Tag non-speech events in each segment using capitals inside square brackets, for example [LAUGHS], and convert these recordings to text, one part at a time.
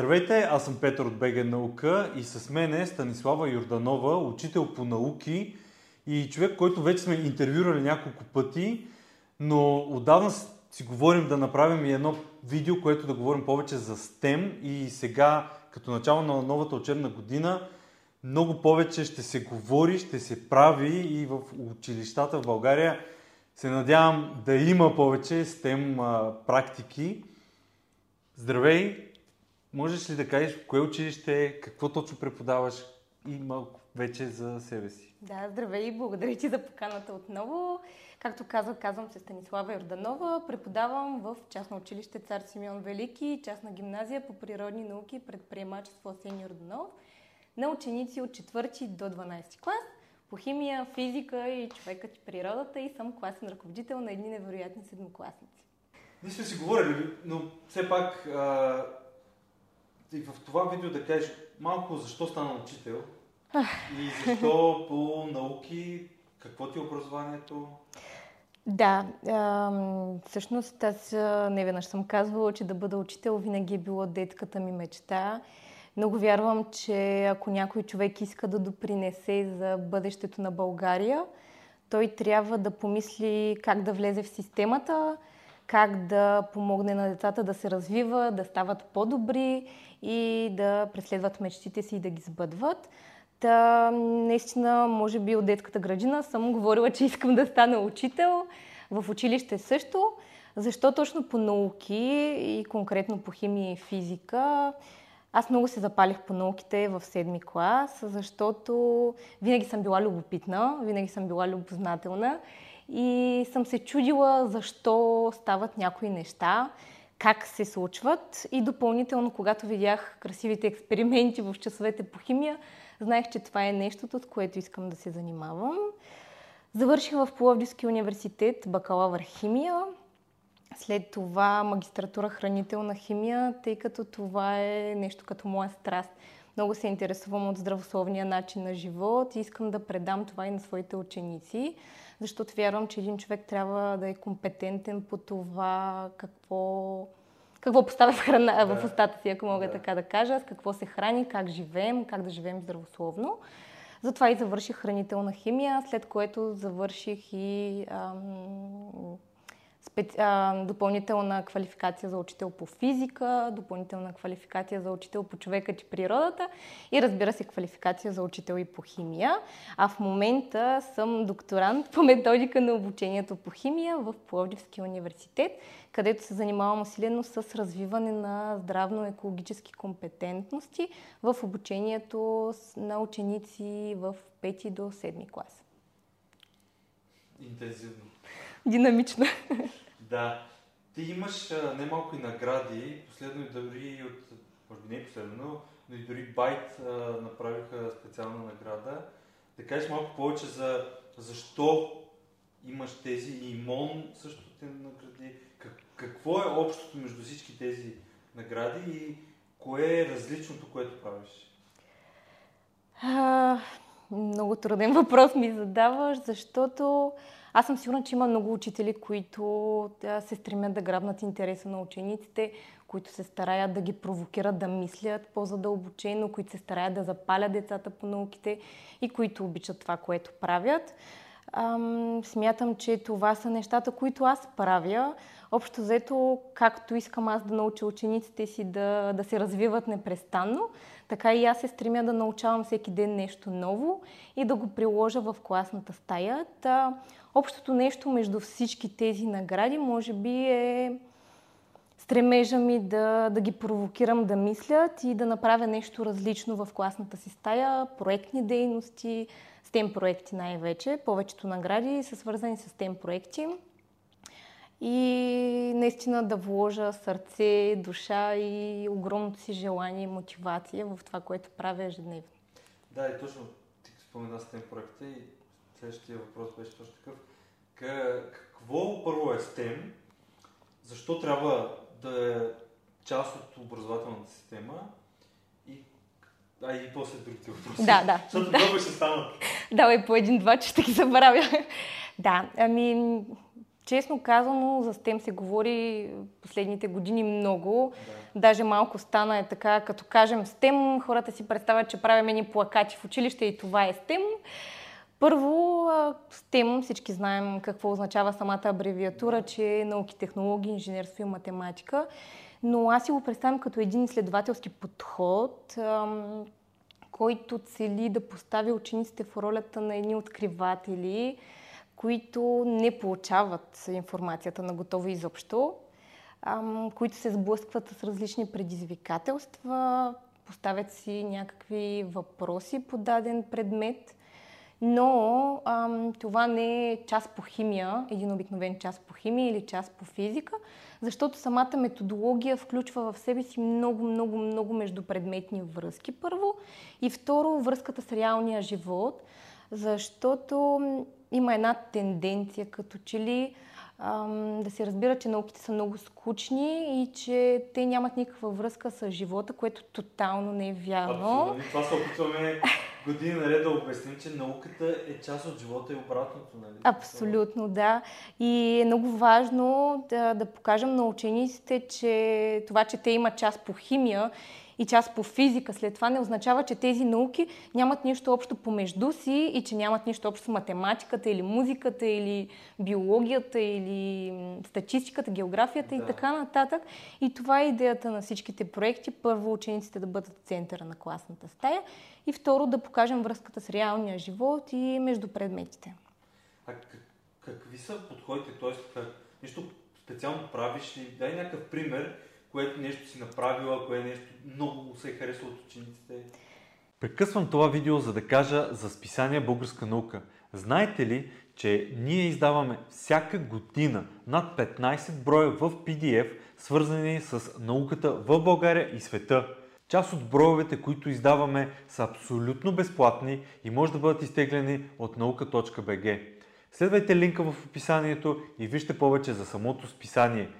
Здравейте, аз съм Петър от БГ Наука и с мен е Станислава Йорданова, учител по науки и човек, който вече сме интервюрали няколко пъти, но отдавна си говорим да направим и едно видео, което да говорим повече за STEM и сега, като начало на новата учебна година, много повече ще се говори, ще се прави и в училищата в България се надявам да има повече STEM практики. Здравей! Можеш ли да кажеш в кое училище е, какво точно преподаваш и малко вече за себе си? Да, здравей и благодаря ти за поканата отново. Както казах, казвам се Станислава Йорданова. Преподавам в частно училище Цар Симеон Велики, частна гимназия по природни науки и предприемачество Асен Йорданов на ученици от 4 до 12 клас по химия, физика и човекът и природата и съм класен ръководител на едни невероятни седмокласници. Ние сме си говорили, но все пак а, и в това видео да кажеш малко защо стана учител и защо по науки, какво ти е образованието? Да, а, всъщност аз не веднъж съм казвала, че да бъда учител винаги е било детската ми мечта. Много вярвам, че ако някой човек иска да допринесе за бъдещето на България, той трябва да помисли как да влезе в системата, как да помогне на децата да се развиват, да стават по-добри и да преследват мечтите си и да ги сбъдват. Та, наистина, може би от детската градина съм говорила, че искам да стана учител. В училище също. Защо точно по науки и конкретно по химия и физика? Аз много се запалих по науките в седми клас, защото винаги съм била любопитна, винаги съм била любознателна и съм се чудила защо стават някои неща, как се случват и допълнително, когато видях красивите експерименти в часовете по химия, знаех, че това е нещото, с което искам да се занимавам. Завърших в Пловдивски университет бакалавър химия, след това магистратура хранителна химия, тъй като това е нещо като моя страст. Много се интересувам от здравословния начин на живот и искам да предам това и на своите ученици, защото вярвам, че един човек трябва да е компетентен по това какво, какво поставя в храна да. в устата си, ако мога да. така да кажа, с какво се храни, как живеем, как да живеем здравословно. Затова и завърших хранителна химия, след което завърших и ам, специ... а, допълнителна квалификация за учител по физика, допълнителна квалификация за учител по човекът и природата и разбира се квалификация за учител и по химия. А в момента съм докторант по методика на обучението по химия в Пловдивския университет, където се занимавам усилено с развиване на здравно-екологически компетентности в обучението на ученици в 5 до 7 клас. Интензивно динамична. Да. Ти имаш немалко и награди, последно и дори от, може би не последно, но и дори Байт направиха специална награда. Да кажеш малко повече за защо имаш тези и МОН също те награди. Как, какво е общото между всички тези награди и кое е различното, което правиш? А, много труден въпрос ми задаваш, защото аз съм сигурна, че има много учители, които да, се стремят да грабнат интереса на учениците, които се стараят да ги провокират да мислят по-задълбочено, които се стараят да запалят децата по науките и които обичат това, което правят. Ам, смятам, че това са нещата, които аз правя. Общо взето, както искам аз да науча учениците си да, да се развиват непрестанно, така и аз се стремя да научавам всеки ден нещо ново и да го приложа в класната стая. Та, общото нещо между всички тези награди може би е стремежа ми да, да ги провокирам да мислят и да направя нещо различно в класната си стая, проектни дейности, STEM проекти най-вече. Повечето награди са свързани с STEM проекти. И наистина да вложа сърце, душа и огромното си желание и мотивация в това, което правя ежедневно. Да, и точно ти спомена STEM проекта и следващия въпрос беше точно такъв. Какво първо е STEM? Защо трябва да е част от образователната система? И, а и после другите въпроси. Да, да. Защото много ще станат. [LAUGHS] Давай по един-два, че ще ги забравя. [LAUGHS] да, ами честно казано, за STEM се говори последните години много. Да. Даже малко стана е така, като кажем STEM, хората си представят, че правим едни плакати в училище и това е STEM. Първо, STEM, всички знаем какво означава самата абревиатура, че е науки, технологии, инженерство и математика. Но аз си го представям като един изследователски подход, който цели да постави учениците в ролята на едни откриватели, които не получават информацията на готово изобщо, които се сблъскват с различни предизвикателства, поставят си някакви въпроси по даден предмет, но това не е част по химия, един обикновен част по химия или част по физика, защото самата методология включва в себе си много, много, много междупредметни връзки първо и второ връзката с реалния живот, защото има една тенденция като че ли ам, да се разбира, че науките са много скучни и че те нямат никаква връзка с живота, което тотално не е вярно. Абсолютно. Това се опитваме години наред да обясним, че науката е част от живота и обратното. Нали? Абсолютно, да. И е много важно да, да покажем на учениците, че това, че те имат част по химия и част по физика след това не означава, че тези науки нямат нищо общо помежду си и че нямат нищо общо с математиката или музиката или биологията или статистиката, географията да. и така нататък. И това е идеята на всичките проекти. Първо учениците да бъдат в центъра на класната стая и второ да покажем връзката с реалния живот и между предметите. А какви са подходите? Т.е. нещо специално правиш ли? Дай някакъв пример, което нещо си направила, кое нещо много се е харесало от учениците. Прекъсвам това видео, за да кажа за списание Българска наука. Знаете ли, че ние издаваме всяка година над 15 броя в PDF, свързани с науката в България и света. Част от броевете, които издаваме, са абсолютно безплатни и може да бъдат изтеглени от наука.bg. Следвайте линка в описанието и вижте повече за самото списание –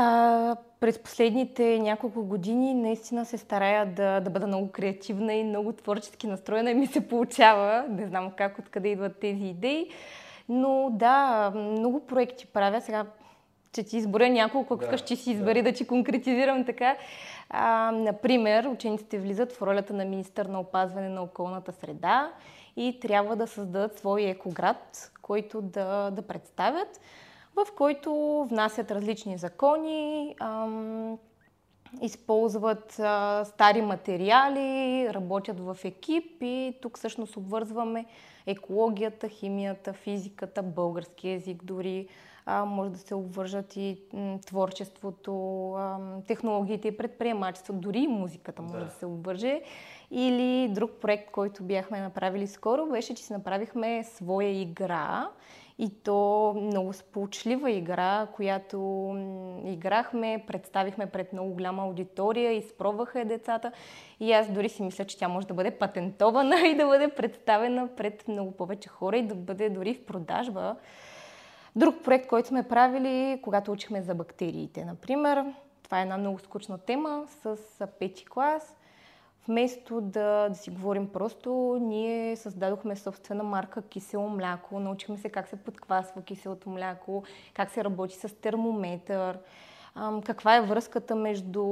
А, през последните няколко години наистина се старая да, да бъда много креативна и много творчески настроена и ми се получава. Не знам как, откъде идват тези идеи. Но да, много проекти правя. Сега че ти изборя няколко, ако да, ще си избери да. да ти конкретизирам така. А, например, учениците влизат в ролята на министър на опазване на околната среда и трябва да създадат свой екоград, който да, да представят в който внасят различни закони, ам, използват а, стари материали, работят в екип и тук всъщност обвързваме екологията, химията, физиката, български язик дори. А, може да се обвържат и м, творчеството, а, технологиите и предприемачество, дори и музиката може да. да се обвърже. Или друг проект, който бяхме направили скоро, беше, че си направихме своя игра и то много сполучлива игра, която играхме, представихме пред много голяма аудитория, изпробваха децата. И аз дори си мисля, че тя може да бъде патентована [LAUGHS] и да бъде представена пред много повече хора и да бъде дори в продажба. Друг проект, който сме правили, когато учихме за бактериите, например. Това е една много скучна тема с пети клас. Вместо да, да си говорим просто, ние създадохме собствена марка кисело мляко, научихме се как се подквасва киселото мляко, как се работи с термометър, каква е връзката между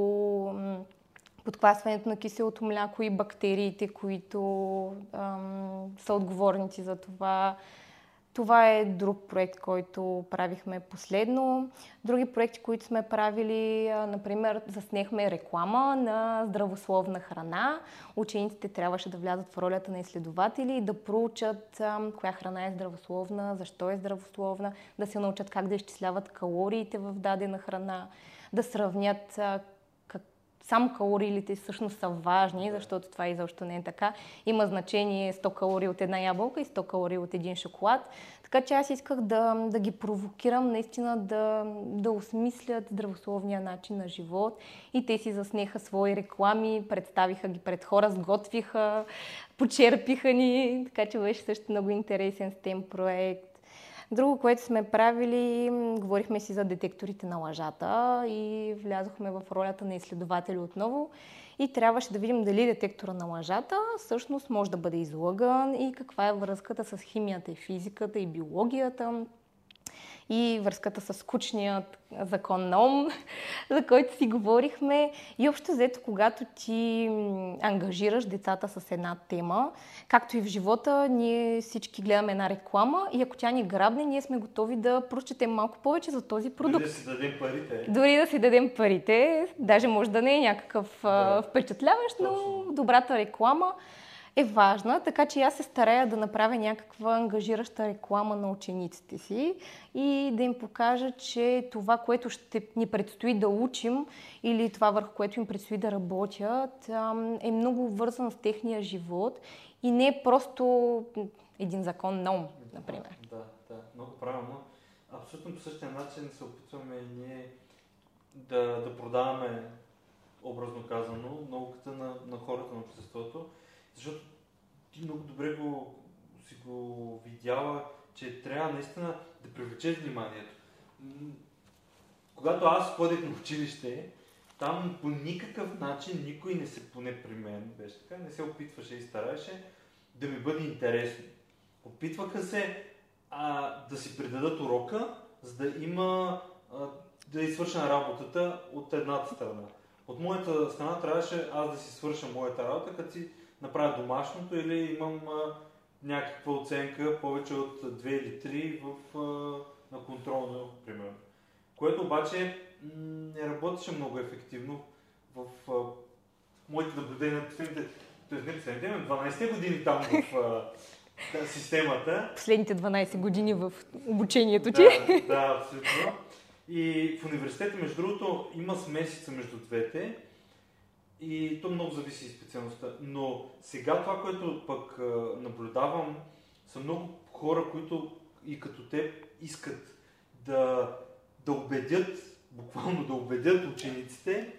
подквасването на киселото мляко и бактериите, които ам, са отговорници за това, това е друг проект, който правихме последно. Други проекти, които сме правили, например, заснехме реклама на здравословна храна. Учениците трябваше да влязат в ролята на изследователи и да проучат коя храна е здравословна, защо е здравословна, да се научат как да изчисляват калориите в дадена храна, да сравнят само калориите всъщност са важни, защото това изобщо не е така. Има значение 100 калории от една ябълка и 100 калории от един шоколад. Така че аз исках да, да ги провокирам наистина да, да осмислят здравословния начин на живот. И те си заснеха свои реклами, представиха ги пред хора, сготвиха, почерпиха ни. Така че беше също много интересен STEM проект. Друго, което сме правили, говорихме си за детекторите на лъжата и влязохме в ролята на изследователи отново. И трябваше да видим дали детектора на лъжата всъщност може да бъде излъган и каква е връзката с химията и физиката и биологията и връзката с скучният закон на ум, [LAUGHS] за който си говорихме. И общо взето, когато ти ангажираш децата с една тема, както и в живота, ние всички гледаме една реклама и ако тя ни грабне, ние сме готови да прочетем малко повече за този продукт. Дори да си дадем парите. Дори да си дадем парите. Даже може да не е някакъв да. впечатляващ, но добрата реклама е важна, така че аз се старая да направя някаква ангажираща реклама на учениците си и да им покажа, че това, което ще ни предстои да учим или това върху което им предстои да работят, е много вързано с техния живот и не е просто един закон на ум, например. Да, да, много правилно. Абсолютно по същия начин се опитваме и ние да, да продаваме, образно казано, науката на, на хората на обществото. Защото ти много добре го, си го видяла, че трябва наистина да привлечеш вниманието. Когато аз ходех на училище, там по никакъв начин никой не се, поне при мен беше така, не се опитваше и стараеше да ми бъде интересно. Опитваха се а, да си предадат урока, за да има а, да извърша работата от едната страна. От моята страна трябваше аз да си свърша моята работа, като си направя домашното или имам а, някаква оценка повече от 2 или 3 в, а, на контролно, примерно. Което обаче м- не работеше много ефективно в а, моите наблюдения на последните, последните 12 години там в а, системата. Последните 12 години в обучението ти. Да, да, абсолютно. И в университета, между другото, има смесица между двете. И то много зависи и специалността. Но сега това, което пък наблюдавам, са много хора, които и като те искат да, да убедят, буквално да убедят учениците,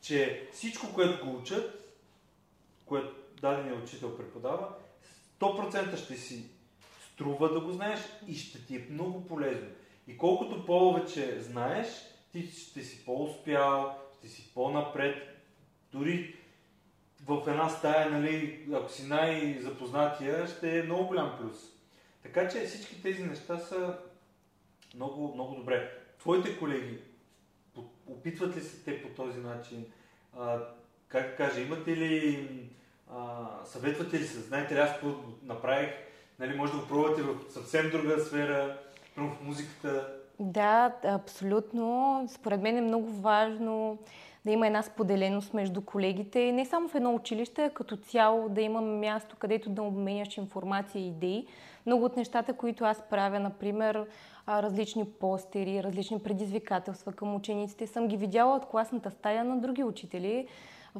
че всичко, което го учат, което дадения учител преподава, 100% ще си струва да го знаеш и ще ти е много полезно. И колкото повече знаеш, ти ще си по-успял, ще си по-напред, дори в една стая, нали, ако си най-запознатия, ще е много голям плюс. Така че всички тези неща са много, много добре. Твоите колеги, опитват ли се те по този начин? А, как кажа, имате ли, а, съветвате ли се? Знаете ли, аз какво направих? Нали, може да го пробвате в съвсем друга сфера, в музиката. Да, абсолютно. Според мен е много важно да има една споделеност между колегите, не само в едно училище, а като цяло да има място, където да обменяш информация и идеи. Много от нещата, които аз правя, например, различни постери, различни предизвикателства към учениците, съм ги видяла от класната стая на други учители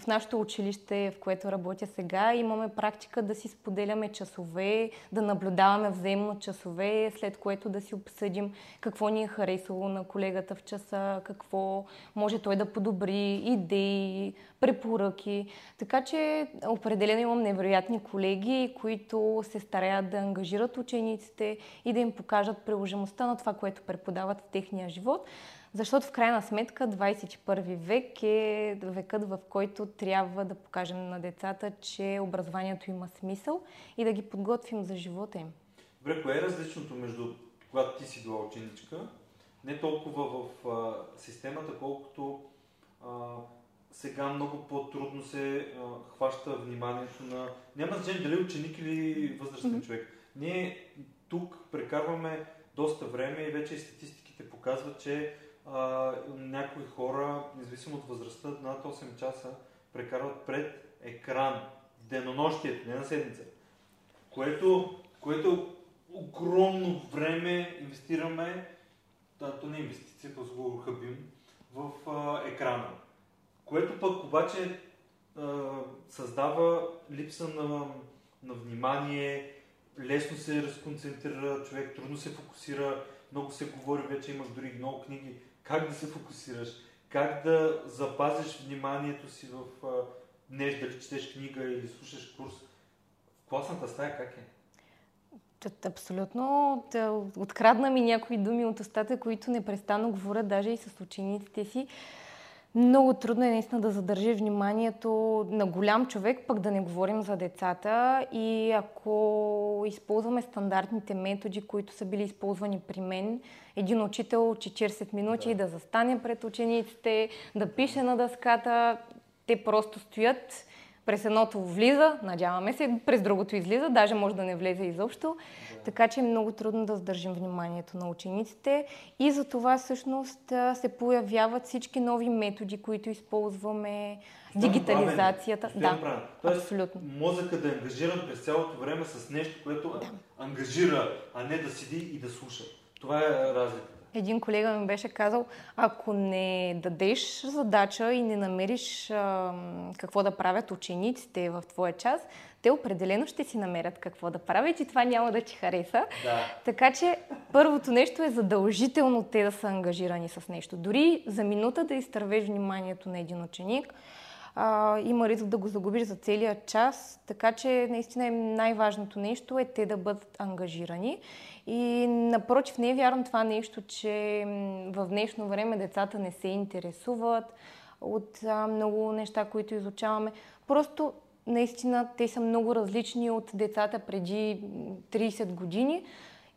в нашето училище, в което работя сега, имаме практика да си споделяме часове, да наблюдаваме взаимно часове, след което да си обсъдим какво ни е харесало на колегата в часа, какво може той да подобри, идеи, препоръки. Така че определено имам невероятни колеги, които се стараят да ангажират учениците и да им покажат приложимостта на това, което преподават в техния живот. Защото в крайна сметка 21 век е векът, в който трябва да покажем на децата, че образованието има смисъл и да ги подготвим за живота им. Добре, кое е различното между когато ти си била ученичка, не толкова в а, системата, колкото а, сега много по-трудно се а, хваща вниманието на... Няма значение дали ученик или възрастен mm-hmm. човек. Ние тук прекарваме доста време и вече статистиките показват, че някои хора, независимо от възрастта, над 8 часа прекарват пред екран денонощието, не на седмица. Което, което огромно време инвестираме, да, то не е инвестиция, просто го хъбим, в а, екрана. Което пък обаче а, създава липса на, на внимание, лесно се разконцентрира човек, трудно се фокусира, много се говори, вече имах дори много книги, как да се фокусираш, как да запазиш вниманието си в а, нещо, дали четеш книга или слушаш курс. В класната стая как е? Абсолютно. Открадна ми някои думи от устата, които непрестанно говорят даже и с учениците си. Много трудно е наистина да задържи вниманието на голям човек, пък да не говорим за децата. И ако използваме стандартните методи, които са били използвани при мен, един учител 40 минути да, да застане пред учениците, да пише на дъската, те просто стоят през едното влиза, надяваме се, през другото излиза, даже може да не влезе изобщо. Да. Така че е много трудно да задържим вниманието на учениците и за това всъщност се появяват всички нови методи, които използваме, дигитализацията. Да, Тоест, абсолютно. мозъка да е ангажиран през цялото време с нещо, което да. ангажира, а не да седи и да слуша. Това е разликата. Един колега ми беше казал, ако не дадеш задача и не намериш а, какво да правят учениците в твоя час, те определено ще си намерят какво да правят и това няма да ти хареса. Да. Така че първото нещо е задължително те да са ангажирани с нещо. Дори за минута да изтървеш вниманието на един ученик, а, има риск да го загубиш за целия час, така че наистина е най-важното нещо е те да бъдат ангажирани. И напротив, не е вярно това нещо, че в днешно време децата не се интересуват от а, много неща, които изучаваме. Просто наистина те са много различни от децата преди 30 години.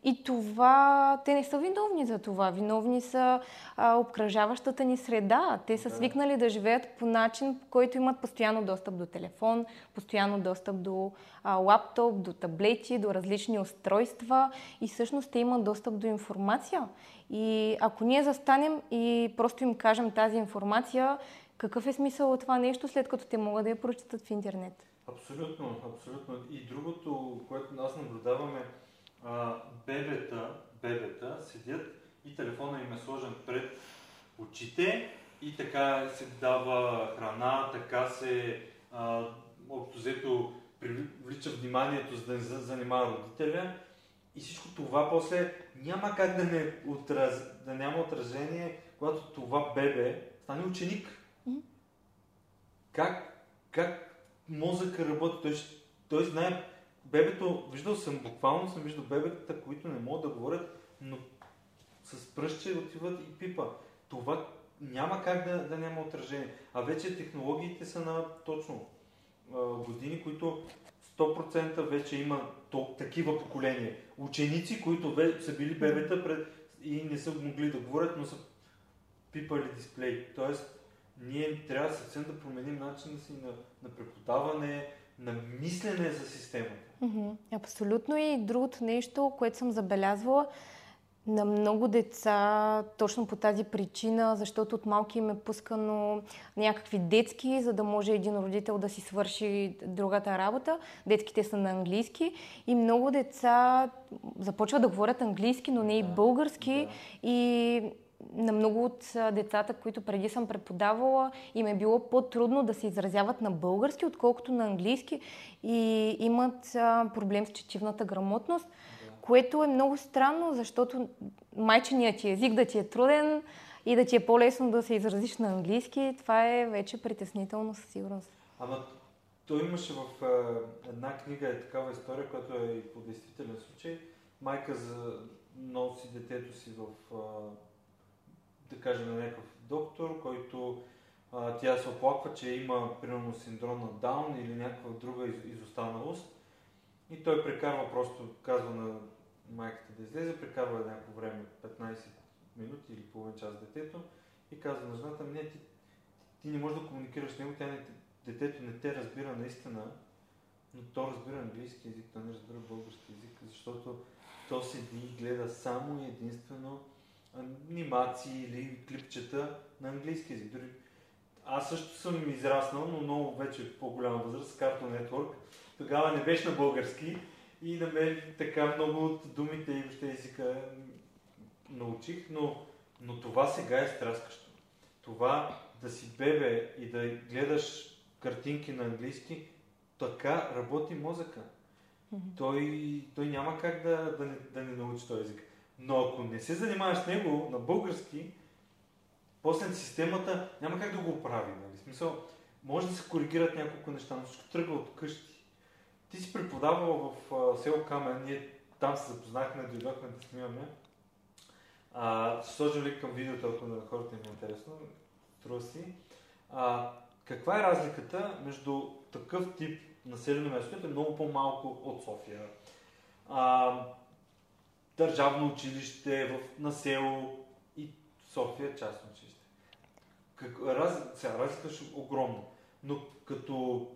И това, те не са виновни за това. Виновни са а, обкръжаващата ни среда. Те са свикнали да живеят по начин, по който имат постоянно достъп до телефон, постоянно достъп до а, лаптоп, до таблети, до различни устройства и всъщност те имат достъп до информация. И ако ние застанем и просто им кажем тази информация, какъв е смисъл от това нещо, след като те могат да я прочитат в интернет? Абсолютно, абсолютно. И другото, което аз наблюдаваме, а, бебета, бебета седят и телефона им е сложен пред очите и така се дава храна, така се общо взето привлича вниманието, за да не занимава родителя. И всичко това после няма как да, не отраз... да няма отражение, когато това бебе стане ученик. Как, как мозъка работи? Той, той знае бебето, виждал съм, буквално съм виждал бебетата, които не могат да говорят, но с пръстче отиват и пипа. Това няма как да, да няма отражение. А вече технологиите са на точно години, които 100% вече има то, такива поколения. Ученици, които вече са били бебета пред, и не са могли да говорят, но са пипали дисплей. Тоест, ние трябва съвсем да променим начина си на, на преподаване, на мислене за системата. Mm-hmm. Абсолютно и другото нещо, което съм забелязвала, на много деца точно по тази причина, защото от малки им е пускано някакви детски, за да може един родител да си свърши другата работа. Детските са на английски и много деца започват да говорят английски, но не и български. Да. И на много от децата, които преди съм преподавала, им е било по-трудно да се изразяват на български, отколкото на английски и имат проблем с четивната грамотност, да. което е много странно, защото майченият ти език да ти е труден и да ти е по-лесно да се изразиш на английски, това е вече притеснително със сигурност. Ама той имаше в една книга е такава история, която е и по действителен случай. Майка за носи детето си в да кажем, някакъв доктор, който а, тя се оплаква, че има примерно синдром на Даун или някаква друга из, изостаналост. И той прекарва просто, казва на майката да излезе, прекарва някакво време, 15 минути или половин час детето и казва на жената, не, ти, ти не можеш да комуникираш с него, тя не, детето не те разбира наистина, но то разбира английски язик, то не разбира български язик, защото то седи и гледа само и единствено анимации или клипчета на английски език. Дори аз също съм израснал, но много вече по-голяма възраст, с Cartoon Network. Тогава не беше на български и на мен така много от думите и въобще езика научих, но, но това сега е страскащо. Това да си бебе и да гледаш картинки на английски, така работи мозъка. Той, той няма как да, да, не, да не научи този език. Но ако не се занимаваш с него на български, после системата няма как да го оправи. Нали? Смисъл, може да се коригират няколко неща, но всичко тръгва от къщи. Ти си преподавал в а, село Камен, ние там се запознахме, дойдохме да снимаме. А, сложим ли към видеото, ако на хората им е интересно, струва си. А, каква е разликата между такъв тип населено място, което е много по-малко от София? А, държавно училище в, на село и София частно училище. Как, раз, сега, разлика е огромна, но като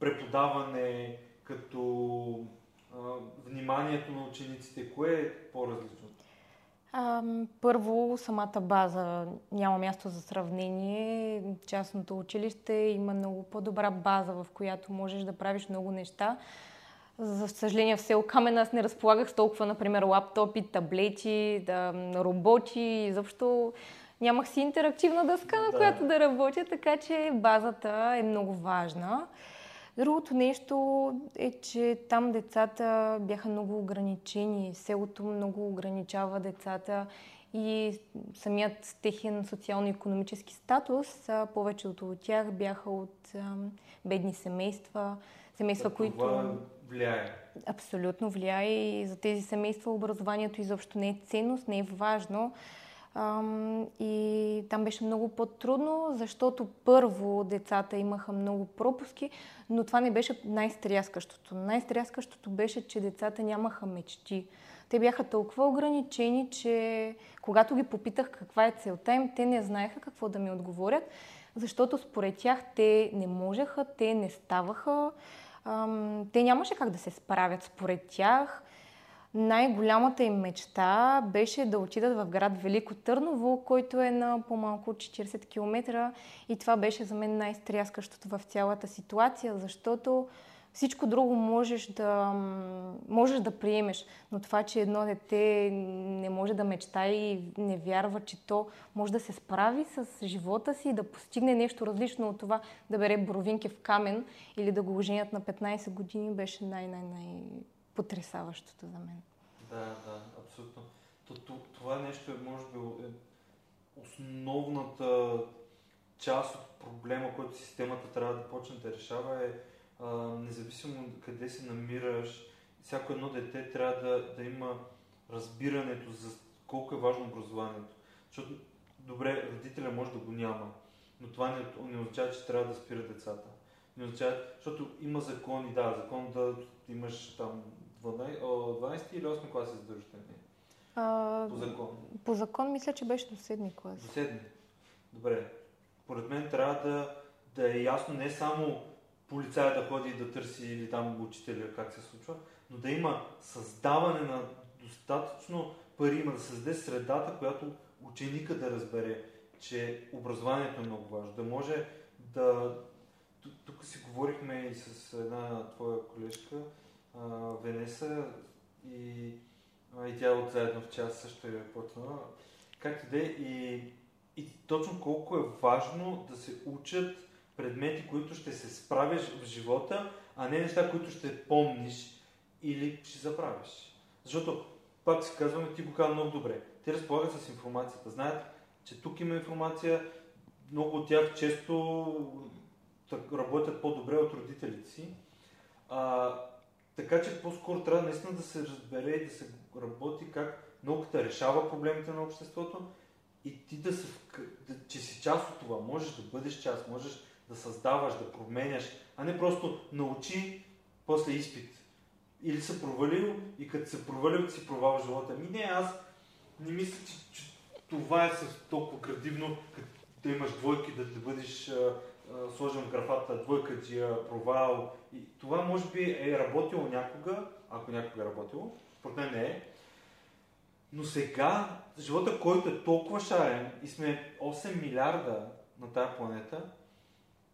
преподаване, като а, вниманието на учениците, кое е по-различно? Първо, самата база няма място за сравнение. Частното училище има много по-добра база, в която можеш да правиш много неща. За съжаление в село Камен аз не разполагах с толкова, например, лаптопи, таблети, да, роботи, изобщо нямах си интерактивна дъска, на да. която да работя, така че базата е много важна. Другото нещо е, че там децата бяха много ограничени. Селото много ограничава децата и самият техен социално-економически статус, повечето от тях бяха от бедни семейства, семейства, да, които... Влияе. Абсолютно влияе и за тези семейства образованието изобщо не е ценност, не е важно. И там беше много по-трудно, защото първо децата имаха много пропуски, но това не беше най-стряскащото. Най-стряскащото беше, че децата нямаха мечти. Те бяха толкова ограничени, че когато ги попитах каква е целта им, те не знаеха какво да ми отговорят, защото според тях те не можеха, те не ставаха, те нямаше как да се справят според тях най-голямата им мечта беше да отидат в град Велико Търново, който е на по-малко от 40 км. И това беше за мен най-стряскащото в цялата ситуация, защото всичко друго можеш да, можеш да приемеш, но това, че едно дете не може да мечта и не вярва, че то може да се справи с живота си и да постигне нещо различно от това да бере бровинки в камен или да го оженят на 15 години, беше най-най-най потрясаващото за мен. Да, да, абсолютно. Това нещо е, може би, е основната част от проблема, който системата трябва да почне да решава е а, независимо къде се намираш, всяко едно дете трябва да, да има разбирането за колко е важно образованието. Защото, добре, родителя може да го няма, но това не, не означава, че трябва да спира децата. Не означава, защото има закони, да, закон да имаш там 12, 12 или 8 клас е задължителни? по закон. По закон мисля, че беше до 7 клас. До 7. Добре. Поред мен трябва да, да е ясно не само полицая да ходи и да търси или там учителя как се случва, но да има създаване на достатъчно пари, има да създаде средата, която ученика да разбере, че образованието е много важно. Да може да... Тук си говорихме и с една твоя колежка, Венеса и, и тя от заедно в час също е почнала. Както де, и, и точно колко е важно да се учат предмети, които ще се справиш в живота, а не неща, които ще помниш или ще забравиш. Защото, пак си казваме, ти го казва много добре. Те разполагат с информацията. Знаят, че тук има информация. Много от тях често работят по-добре от родителите си. А, така че по-скоро трябва наистина да се разбере и да се работи как науката решава проблемите на обществото и ти да се, да, че си част от това. Можеш да бъдеш част, можеш да създаваш, да променяш, а не просто научи после изпит. Или се провалил и като се провалил, си провал живота. Ми не, аз не мисля, че, че това е толкова градивно, като да имаш двойки, да, да бъдеш сложим в графата двойка, джия, провал. И това може би е работило някога, ако някога е работило, според мен не е. Но сега, живота, който е толкова шарен и сме 8 милиарда на тази планета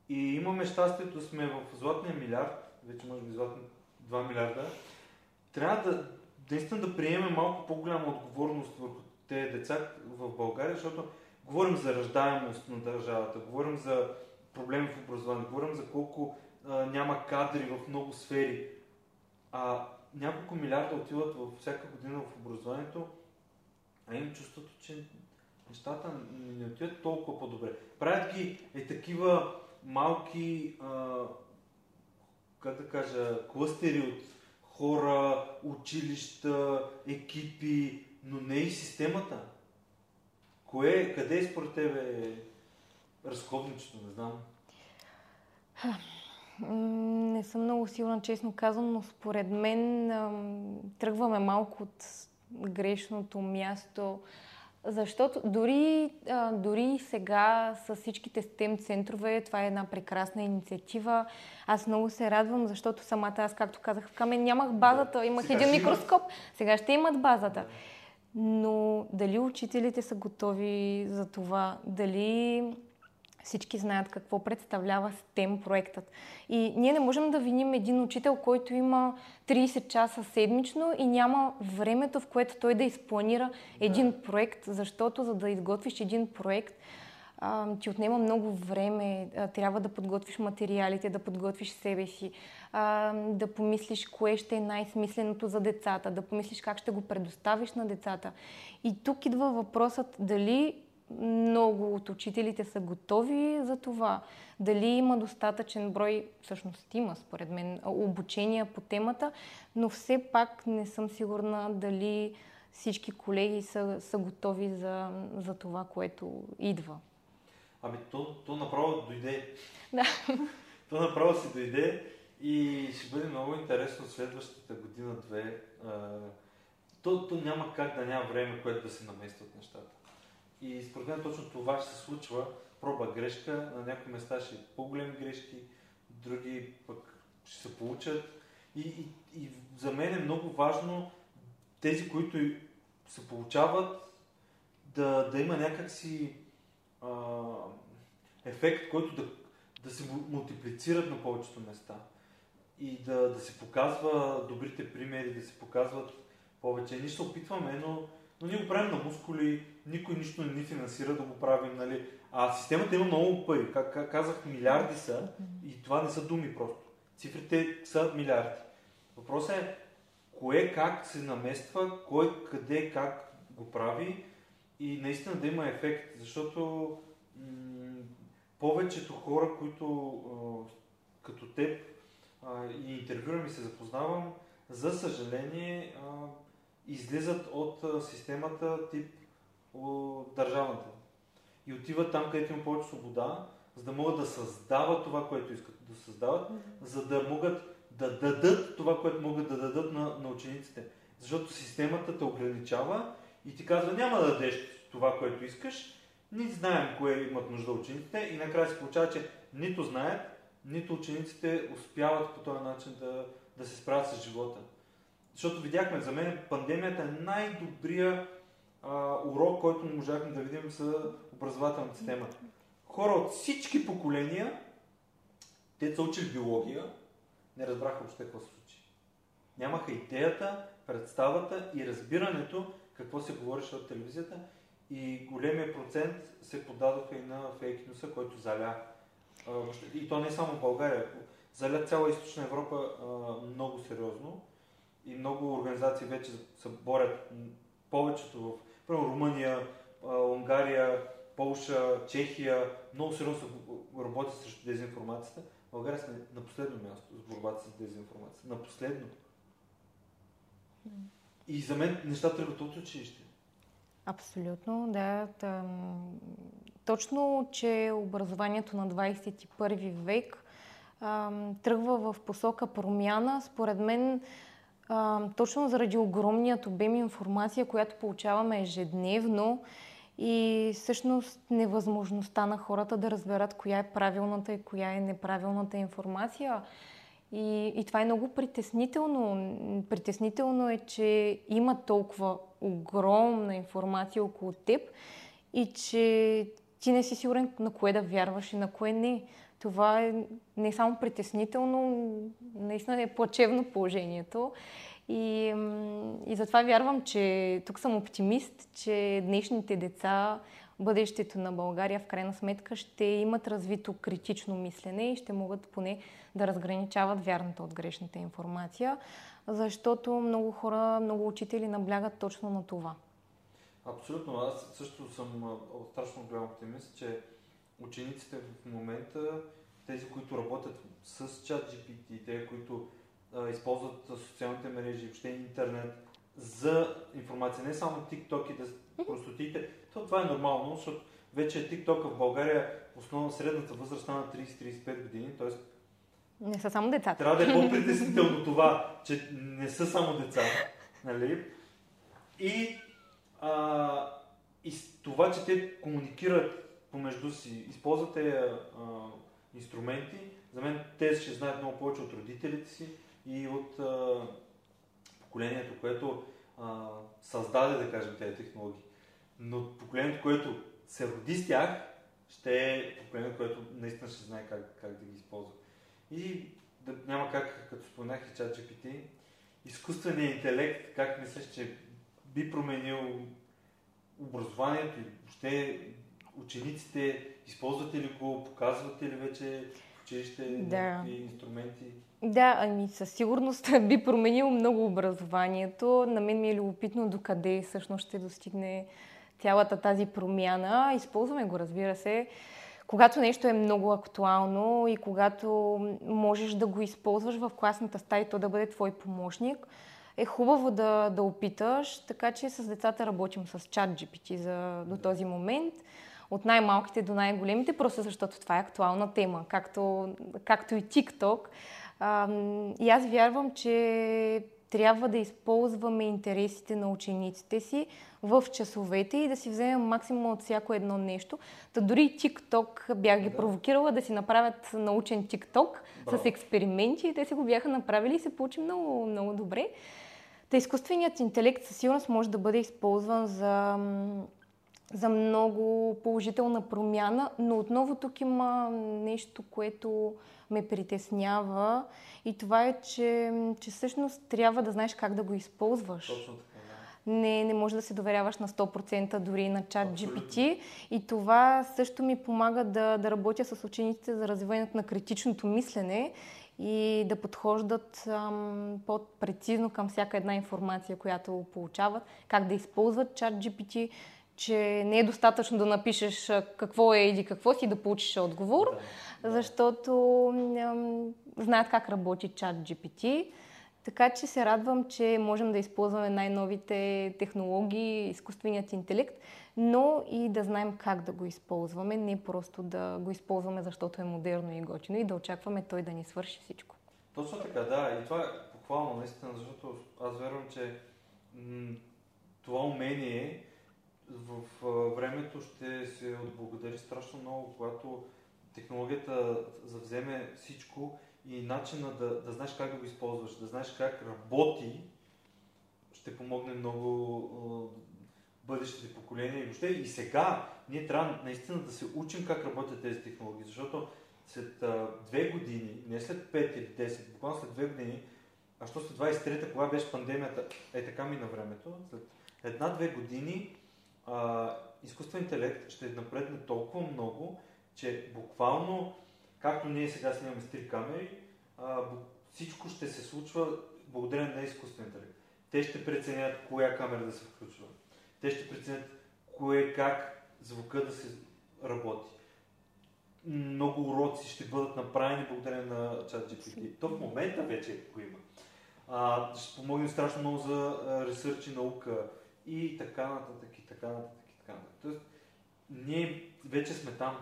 и имаме щастието сме в златния милиард, вече може би златни 2 милиарда, трябва да наистина да приемем малко по-голяма отговорност върху тези деца в България, защото говорим за раждаемост на държавата, говорим за проблеми в образованието, говорим за колко а, няма кадри в много сфери. А няколко милиарда отиват във всяка година в образованието, а имам чувството, че нещата не отиват толкова по-добре. Правят ги е такива малки, а, как да кажа, клъстери от хора, училища, екипи, но не и системата. Кое, къде е според тебе разходничето, не знам? Не съм много сигурна, честно казвам, но според мен тръгваме малко от грешното място. Защото дори, дори сега с всичките STEM центрове, това е една прекрасна инициатива. Аз много се радвам, защото самата аз, както казах, в Камен нямах базата, имах сега един микроскоп. Сега ще имат базата. Но дали учителите са готови за това? Дали всички знаят какво представлява STEM проектът. И ние не можем да виним един учител, който има 30 часа седмично и няма времето, в което той да изпланира един да. проект, защото за да изготвиш един проект, а, ти отнема много време, а, трябва да подготвиш материалите, да подготвиш себе си, а, да помислиш кое ще е най-смисленото за децата, да помислиш как ще го предоставиш на децата. И тук идва въпросът дали много от учителите са готови за това. Дали има достатъчен брой, всъщност има според мен, обучения по темата, но все пак не съм сигурна дали всички колеги са, са готови за, за това, което идва. Ами то, то направо дойде. Да. [LAUGHS] То направо си дойде и ще бъде много интересно следващата година-две. То, то няма как да няма време, което да се наместват нещата. И според мен точно това ще се случва, проба грешка, на някои места ще е по-големи грешки, други пък ще се получат. И, и, и за мен е много важно тези, които се получават, да, да има някакси а, ефект, който да, да се мултиплицират на повечето места. И да, да се показва добрите примери, да се показват повече. Ние ще опитваме, но, но ние го правим на мускули, никой нищо не ни финансира да го правим. Нали? А системата има много пари. Как, казах, милиарди са и това не са думи просто. Цифрите са милиарди. Въпросът е кое как се намества, кой къде как го прави и наистина да има ефект, защото м- повечето хора, които а, като теб а, и интервюрам и се запознавам, за съжаление а, излизат от системата тип държавната. И отиват там, където има повече свобода, за да могат да създават това, което искат да създават, за да могат да дадат това, което могат да дадат на, на учениците. Защото системата те ограничава и ти казва, няма да дадеш това, което искаш, ни знаем кое имат нужда учениците и накрая се получава, че нито знаят, нито учениците успяват по този начин да, да се справят с живота. Защото видяхме, за мен пандемията е най-добрия а, урок, който можахме да видим за образователната система. Хора от всички поколения, те са учили биология, не разбраха въобще какво се случи. Нямаха идеята, представата и разбирането какво се говореше от телевизията и големия процент се подадоха и на фейк нюса, който заля. И то не само в България, заля цяла източна Европа много сериозно и много организации вече се борят повечето в Първо Румъния, Унгария, Полша, Чехия много сериозно работят срещу дезинформацията. България сме на последно място с борбата с дезинформация. На последно. И за мен нещата тръгват от училище. Абсолютно, да. Точно, че образованието на 21 век тръгва в посока промяна, според мен а, точно заради огромният обем информация, която получаваме ежедневно и всъщност невъзможността на хората да разберат коя е правилната и коя е неправилната информация. И, и това е много притеснително. Притеснително е, че има толкова огромна информация около теб и че ти не си сигурен на кое да вярваш и на кое не. Това е не само притеснително, наистина е плачевно положението. И, и затова вярвам, че тук съм оптимист, че днешните деца бъдещето на България в крайна сметка ще имат развито критично мислене и ще могат поне да разграничават вярната от грешната информация, защото много хора, много учители наблягат точно на това. Абсолютно. Аз също съм страшно голям оптимист, че учениците в момента, тези, които работят с чат GPT, те, които а, използват социалните мрежи, въобще интернет за информация, не само TikTok и да простотите, то това е нормално, защото вече TikTok в България основно средната възраст на 30-35 години, т.е. Не са само деца. Трябва да е по-притеснително това, че не са само деца. Нали? И, а, и това, че те комуникират помежду си, използват тези инструменти, за мен те ще знаят много повече от родителите си и от а, поколението, което а, създаде, да кажем, тези технологии. Но поколението, което се роди с тях, ще е поколението, което наистина ще знае как, как да ги използва. И да, няма как, като споменах и чат GPT, изкуственият интелект, как мислиш, че би променил образованието и въобще учениците, използвате ли го, показвате ли вече в училище да. инструменти? Да, ами със сигурност [LAUGHS] би променил много образованието. На мен ми е любопитно докъде всъщност ще достигне цялата тази промяна. Използваме го, разбира се. Когато нещо е много актуално и когато можеш да го използваш в класната стая, то да бъде твой помощник, е хубаво да, да опиташ, така че с децата работим с чат GPT за, до този момент. От най-малките до най-големите, просто защото това е актуална тема, както, както и TikTok. А, и аз вярвам, че трябва да използваме интересите на учениците си в часовете и да си вземем максимум от всяко едно нещо. Та дори TikTok бях ги да. провокирала да си направят научен TikTok Браво. с експерименти и те си го бяха направили и се получи много, много добре. Та изкуственият интелект със сигурност може да бъде използван за, за много положителна промяна, но отново тук има нещо, което ме притеснява и това е, че, че всъщност трябва да знаеш как да го използваш. Точно така. Не, не може да се доверяваш на 100% дори на чат GPT. И това също ми помага да, да работя с учениците за развиването на критичното мислене и да подхождат ам, по-прецизно към всяка една информация, която получават, как да използват чат GPT, че не е достатъчно да напишеш какво е или какво си да получиш отговор, да, да. защото ам, знаят как работи чат GPT. Така че се радвам, че можем да използваме най-новите технологии, изкуственият интелект, но и да знаем как да го използваме, не просто да го използваме, защото е модерно и готино и да очакваме той да ни свърши всичко. Точно така, да. И това е похвално, наистина, защото аз вярвам, че м- това умение в времето ще се отблагодари страшно много, когато технологията завземе всичко и начина да, да знаеш как да го използваш, да знаеш как работи, ще помогне много бъдещите поколения и въобще. И сега ние трябва наистина да се учим как работят тези технологии, защото след а, две години, не след 5 или 10, буквално след две години, а що след 23-та, кога беше пандемията, е така ми на времето, след една-две години а, изкуствен интелект ще напредне толкова много, че буквално както ние сега снимаме с три камери, а, всичко ще се случва благодарение на изкуствен интелект. Те ще преценят коя камера да се включва. Те ще преценят кое как звука да се работи. Много уроци ще бъдат направени благодарение на ChatGPT. То в момента вече го има. А, ще помогне страшно много за ресърч и наука и така нататък, и така нататък, и така нататък. Тоест, ние вече сме там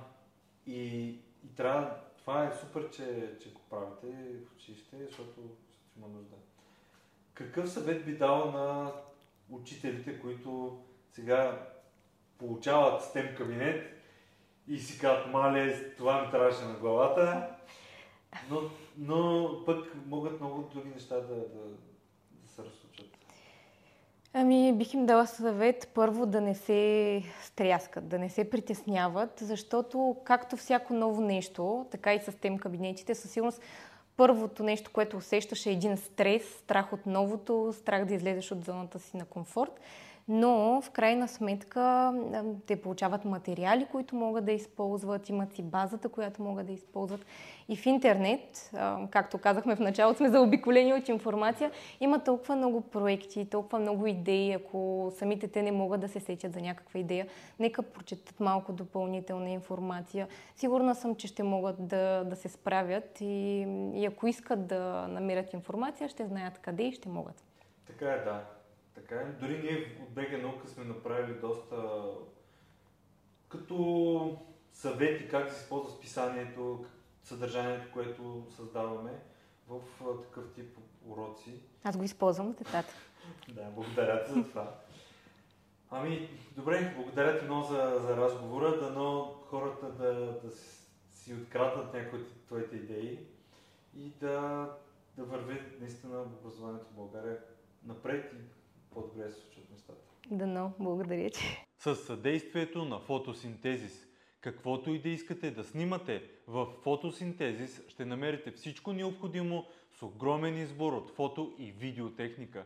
и, и трябва това е супер, че, че го правите в училище, защото има нужда. Какъв съвет би дал на учителите, които сега получават STEM кабинет и си казват, мале, това ми трябваше на главата, но, но пък могат много други неща да, да. Ами, бих им дала съвет първо да не се стряскат, да не се притесняват, защото както всяко ново нещо, така и с тем кабинетите, със сигурност първото нещо, което усещаш е един стрес, страх от новото, страх да излезеш от зоната си на комфорт. Но в крайна сметка те получават материали, които могат да използват, имат си базата, която могат да използват. И в интернет, както казахме в началото, сме заобиколени от информация, има толкова много проекти, толкова много идеи, ако самите те не могат да се сечат за някаква идея, нека прочетат малко допълнителна информация. Сигурна съм, че ще могат да, да се справят и, и ако искат да намерят информация, ще знаят къде и ще могат. Така е, да. Така е. Дори ние от БГ наука сме направили доста като съвети как да се използва списанието, съдържанието, което създаваме в такъв тип уроци. Аз го използвам от етата. [LAUGHS] да, благодаря ти за това. Ами, добре, благодаря ти много за, за разговора. Дано хората да, да си откраднат някои от твоите идеи и да, да вървят наистина образованието в България напред и по-добре се случват нещата. Дано, благодаря ти. С съдействието на фотосинтезис. Каквото и да искате да снимате, в фотосинтезис ще намерите всичко необходимо с огромен избор от фото и видеотехника.